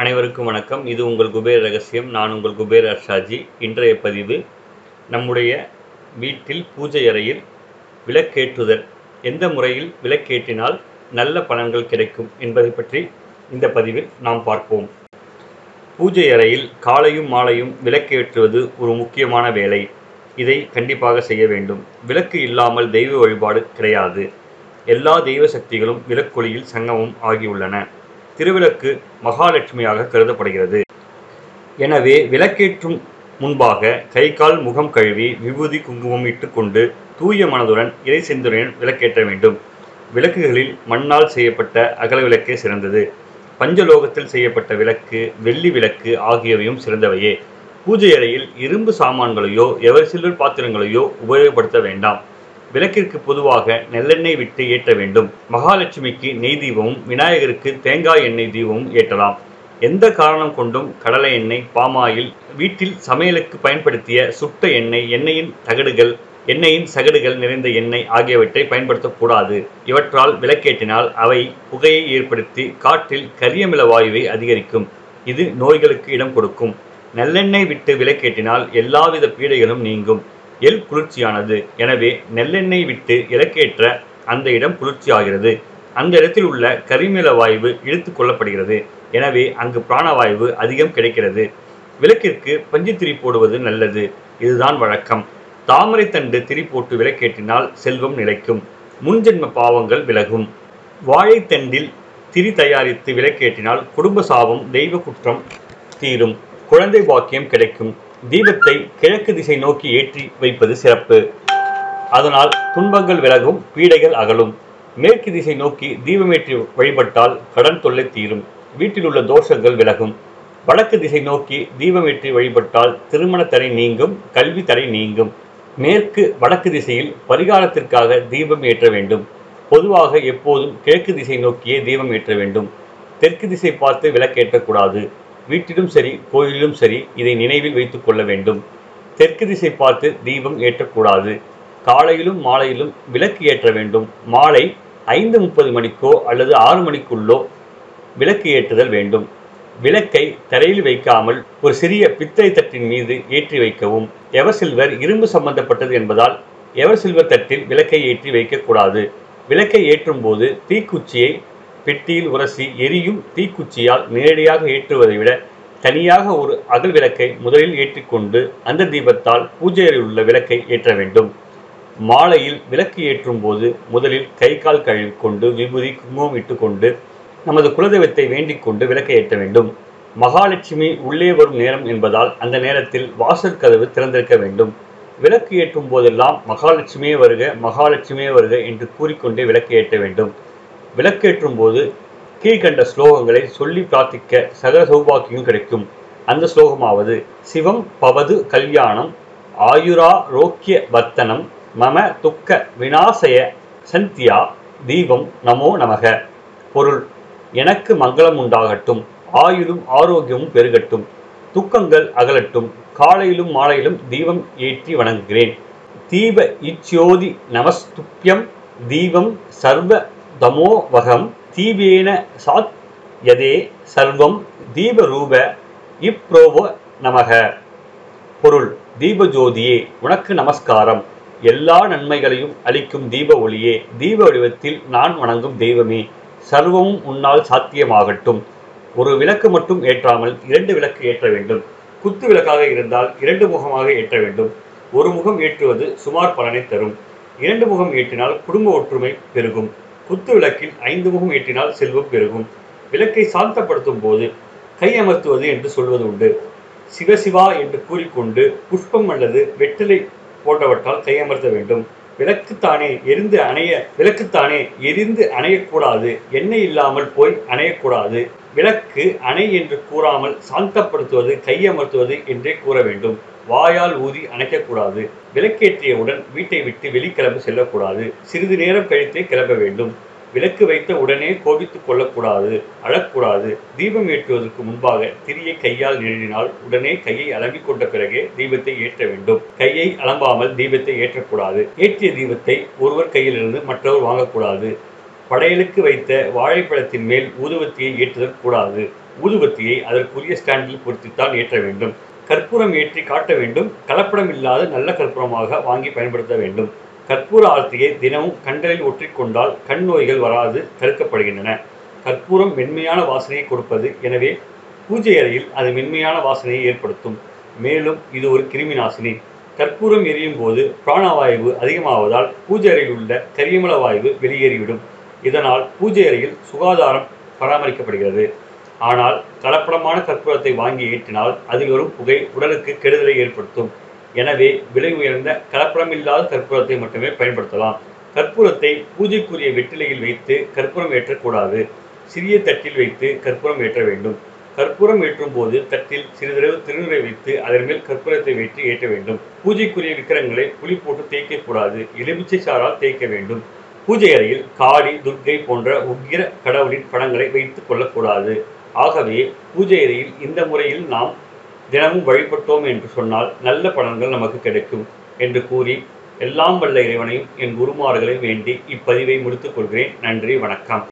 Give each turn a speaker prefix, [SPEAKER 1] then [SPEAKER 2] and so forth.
[SPEAKER 1] அனைவருக்கும் வணக்கம். இது உங்கள் குபேர் ரகசியம் நான் உங்கள் குபேர் அர்ஷாஜி. இன்றைய பதிவு நம்முடைய வீட்டில் பூஜை அறையில் விளக்கேற்றுதல். எந்த முறையில் விளக்கேற்றினால் நல்ல பலன்கள் கிடைக்கும் என்பதை பற்றி இந்த பதிவில் நாம் பார்ப்போம். பூஜை அறையில் காலையும் மாலையும் விளக்கேற்றுவது ஒரு முக்கியமான வேலை. இதை கண்டிப்பாக செய்ய வேண்டும். விளக்கு இல்லாமல் தெய்வ வழிபாடு கிடையாது. எல்லா தெய்வ சக்திகளும் விளக்கொலியில் சங்கமம் ஆகியுள்ளன. திருவிளக்கு மகாலட்சுமியாக கருதப்படுகிறது. எனவே விளக்கேற்றும் முன்பாக கை கால் முகம் கழுவி விபூதி குங்குமம் இட்டுக்கொண்டு தூய மனதுடன் இறை சிந்தனையுடன் விளக்கேற்ற வேண்டும். விளக்குகளில் மண்ணால் செய்யப்பட்ட அகல விளக்கே சிறந்தது. பஞ்சலோகத்தில் செய்யப்பட்ட விளக்கு வெள்ளி விளக்கு ஆகியவையும் சிறந்தவையே. பூஜை அறையில் இரும்பு சாமான்களையோ எவர் சில்வர் பாத்திரங்களையோ உபயோகப்படுத்த வேண்டாம். விளக்கிற்கு பொதுவாக நெல்லெண்ணெய் விட்டு ஏற்ற வேண்டும். மகாலட்சுமிக்கு நெய் தீபமும் விநாயகருக்கு தேங்காய் எண்ணெய் தீபமும் ஏற்றலாம். எந்த காரணம் கொண்டும் கடலை எண்ணெய் பாமாயில் வீட்டில் சமையலுக்கு பயன்படுத்திய சுட்ட எண்ணெய் எண்ணெயின் தகடுகள் எண்ணெயின் சகடுகள் நிறைந்த எண்ணெய் ஆகியவற்றை பயன்படுத்தக்கூடாது. இவற்றால் விளக்கேற்றினால் அவை புகையை ஏற்படுத்தி காற்றில் கரியமில வாயுவை அதிகரிக்கும். இது நோய்களுக்கு இடம் கொடுக்கும். நல்லெண்ணெய் விட்டு விளக்கேற்றினால் எல்லாவித பீடைகளும் நீங்கும். எல் குளிர்ச்சியானது. எனவே நெல்லெண்ணெய் விட்டு இலக்கேற்ற அந்த இடம் குளிர்ச்சியாகிறது. அந்த இடத்தில் உள்ள கரிமில வாயு இழுத்து கொள்ளப்படுகிறது. எனவே அங்கு பிராணவாயு அதிகம் கிடைக்கிறது. விளக்கிற்கு பஞ்சு திரி போடுவது நல்லது. இதுதான் வழக்கம். தாமரை தண்டு திரி போட்டு விளக்கேற்றினால் செல்வம் நிலைக்கும். முன்ஜென்ம பாவங்கள் விலகும். வாழைத்தண்டில் திரி தயாரித்து விளக்கேற்றினால் குடும்ப சாபம் தெய்வ குற்றம் தீரும். குழந்தை பாக்கியம் கிடைக்கும். தீபத்தை கிழக்கு திசை நோக்கி ஏற்றி வைப்பது சிறப்பு. அதனால் துன்பங்கள் விலகும் பீடைகள் அகலும். மேற்கு திசை நோக்கி தீபமேற்றி வழிபட்டால் கடன் தொல்லை தீரும். வீட்டில் உள்ள தோஷங்கள் விலகும். வடக்கு திசை நோக்கி தீபமேற்றி வழிபட்டால் திருமண தடை நீங்கும் கல்வி தடை நீங்கும். மேற்கு வடக்கு திசையில் பரிகாரத்திற்காக தீபம் ஏற்ற வேண்டும். பொதுவாக எப்போதும் கிழக்கு திசை நோக்கியே தீபம் ஏற்ற வேண்டும். தெற்கு திசை பார்த்து விளக்கேற்றக்கூடாது. வீட்டிலும் சரி கோயிலிலும் சரி இதை நினைவில் வைத்துக் கொள்ள வேண்டும். தெற்கு திசை பார்த்து தீபம் ஏற்றக்கூடாது. காலையிலும் மாலையிலும் விளக்கு ஏற்ற வேண்டும். மாலை ஐந்து முப்பது மணிக்கோ அல்லது ஆறு மணிக்குள்ளோ விளக்கு ஏற்றுதல் வேண்டும். விளக்கை தரையில் வைக்காமல் ஒரு சிறிய பித்தளை தட்டின் மீது ஏற்றி வைக்கவும். எவர் சில்வர் இரும்பு சம்பந்தப்பட்டது என்பதால் எவர் சில்வர் தட்டில் விளக்கை ஏற்றி வைக்கக்கூடாது. விளக்கை ஏற்றும் போது தீக்குச்சியை பெட்டியில் உரசி எரியும் தீக்குச்சியால் நேரடியாக ஏற்றுவதை விட தனியாக ஒரு அகல் விளக்கை முதலில் ஏற்றிக்கொண்டு அந்த தீபத்தால் பூஜையில் உள்ள விளக்கை ஏற்ற வேண்டும். மாலையில் விளக்கு ஏற்றும் போது முதலில் கை கால் கழுவிக்கொண்டு விபூதி குங்குமம் இட்டுக்கொண்டு நமது குலதெய்வத்தை வேண்டிக் கொண்டு விளக்கை ஏற்ற வேண்டும். மகாலட்சுமி உள்ளே வரும் நேரம் என்பதால் அந்த நேரத்தில் வாசல் கதவு திறந்திருக்க வேண்டும். விளக்கு ஏற்றும் போதெல்லாம் மகாலட்சுமியே வருக மகாலட்சுமியே வருக என்று கூறிக்கொண்டே விளக்கு ஏற்ற வேண்டும். விளக்கேற்றும் போது கீழ்கண்ட ஸ்லோகங்களை சொல்லி பிரார்த்திக்க சகல சௌபாக்கியம் கிடைக்கும். அந்த ஸ்லோகமாவது சிவம் பவது கல்யாணம் ஆயுரா ரோக்கிய வர்த்தனம் மம துக்க வினாசய சந்தியா தீபம் நமோ நமக. பொருள் எனக்கு மங்களம் உண்டாகட்டும் ஆயுளும் ஆரோக்கியமும் பெருகட்டும் துக்கங்கள் அகலட்டும் காலையிலும் மாலையிலும் தீபம் ஏற்றி வணங்குகிறேன். தீப இச்சியோதி நமஸ்துப்யம் தீபம் சர்வ தமோவகம் தீபேன சாத் யதே சர்வம் தீபரூப இப்ரோவ நமக. பொருள் தீபஜோதியே உனக்கு நமஸ்காரம். எல்லா நன்மைகளையும் அளிக்கும் தீப ஒளியே தீப வடிவத்தில் நான் வணங்கும் தெய்வமே. சர்வமும் உன்னால் சாத்தியமாகட்டும். ஒரு விளக்கு மட்டும் ஏற்றாமல் இரண்டு விளக்கு ஏற்ற வேண்டும். குத்து விளக்காக இருந்தால் இரண்டு முகமாக ஏற்ற வேண்டும். ஒரு முகம் ஏற்றுவது சுமார் பலனை தரும். இரண்டு முகம் ஏற்றினால் குடும்ப ஒற்றுமை பெருகும். குத்து விளக்கில் ஐந்து முகம் ஏற்றினால் செல்வம் பெருகும். விளக்கை சாந்தப்படுத்தும் போது கையமர்த்துவது என்று சொல்வது உண்டு. சிவசிவா என்று கூறிக்கொண்டு புஷ்பம் அல்லது வெற்றிலை போன்றவற்றால் கையமர்த்த வேண்டும். விளக்குத்தானே எரிந்து அணைய விளக்குத்தானே எரிந்து அணையக்கூடாது. எண்ணெய் இல்லாமல் போய் அணையக்கூடாது. விளக்கு அணை என்று கூறாமல் சாந்தப்படுத்துவது கையமர்த்துவது என்றே கூற வேண்டும். வாயால் ஊதி அணைக்கக்கூடாது. விளக்கேற்றியவுடன் வீட்டை விட்டு வெளிக்கிளம்பு செல்லக்கூடாது. சிறிது நேரம் கழித்தே கிளம்ப வேண்டும். விளக்கு வைத்த உடனே கோபித்துக் கொள்ளக்கூடாது அழக்கூடாது. தீபம் ஏற்றுவதற்கு முன்பாக திரியை கையால் நிறுவினால் உடனே கையை அலம்பிக் கொண்ட பிறகே தீபத்தை ஏற்ற வேண்டும். கையை அலம்பாமல் தீபத்தை ஏற்றக்கூடாது. ஏற்றிய தீபத்தை ஒருவர் கையிலிருந்து மற்றவர் வாங்கக்கூடாது. படையலுக்கு வைத்த வாழைப்பழத்தின் மேல் ஊதுவத்தியை ஏற்றுதல் கூடாது. ஊதுவத்தியை அதற்குரிய ஸ்டாண்டில் பொருத்தித்தான் ஏற்ற வேண்டும். கற்பூரம் ஏற்றி காட்ட வேண்டும். கலப்படம் இல்லாத நல்ல கற்பூரமாக வாங்கி பயன்படுத்த வேண்டும். கற்பூர ஆர்த்தியை தினமும் கண்களில் ஒற்றிக்கொண்டால் கண் நோய்கள் வராது தடுக்கப்படுகின்றன. கற்பூரம் மென்மையான வாசனையை கொடுப்பது எனவே பூஜை அறையில் அது மென்மையான வாசனையை ஏற்படுத்தும். மேலும் இது ஒரு கிருமி நாசினி. கற்பூரம் எரியும் போது பிராணவாயு அதிகமாவதால் பூஜை அறையில் உள்ள கரியமல வாயு வெளியேறிவிடும். இதனால் பூஜை அறையில் சுகாதாரம் பராமரிக்கப்படுகிறது. ஆனால் கலப்படமான கற்பூரத்தை வாங்கி ஏற்றினால் அதில் வரும் புகை உடலுக்கு கெடுதலை ஏற்படுத்தும். எனவே விலை உயர்ந்த கலப்படமில்லாத கற்பூரத்தை மட்டுமே பயன்படுத்தலாம். கற்பூரத்தை பூஜைக்குரிய வெற்றிலையில் வைத்து கற்பூரம் ஏற்றக்கூடாது. சிறிய தட்டில் வைத்து கற்பூரம் ஏற்ற வேண்டும். கற்பூரம் ஏற்றும் போது தட்டில் சிறிதளவு திருநீரை வைத்து அதன் மேல் கற்பூரத்தை வைத்து ஏற்ற வேண்டும். பூஜைக்குரிய விக்கிரங்களை புளி போட்டு தேய்க்கக்கூடாது. எலுமிச்சை சாரால் தேய்க்க வேண்டும். பூஜை அறையில் காளி துர்க்கை போன்ற உக்கிர கடவுளின் படங்களை வைத்துக் கொள்ளக்கூடாது. ஆகவே பூஜை அறையில் இந்த முறையில் நாம் தினமும் வழிபட்டோம் என்று சொன்னால் நல்ல பலன்கள் நமக்கு கிடைக்கும் என்று கூறி எல்லாம் வல்ல இறைவனையும் என் குருமார்களையும் வேண்டி இப்பதிவை முடித்துக் கொள்கிறேன். நன்றி வணக்கம்.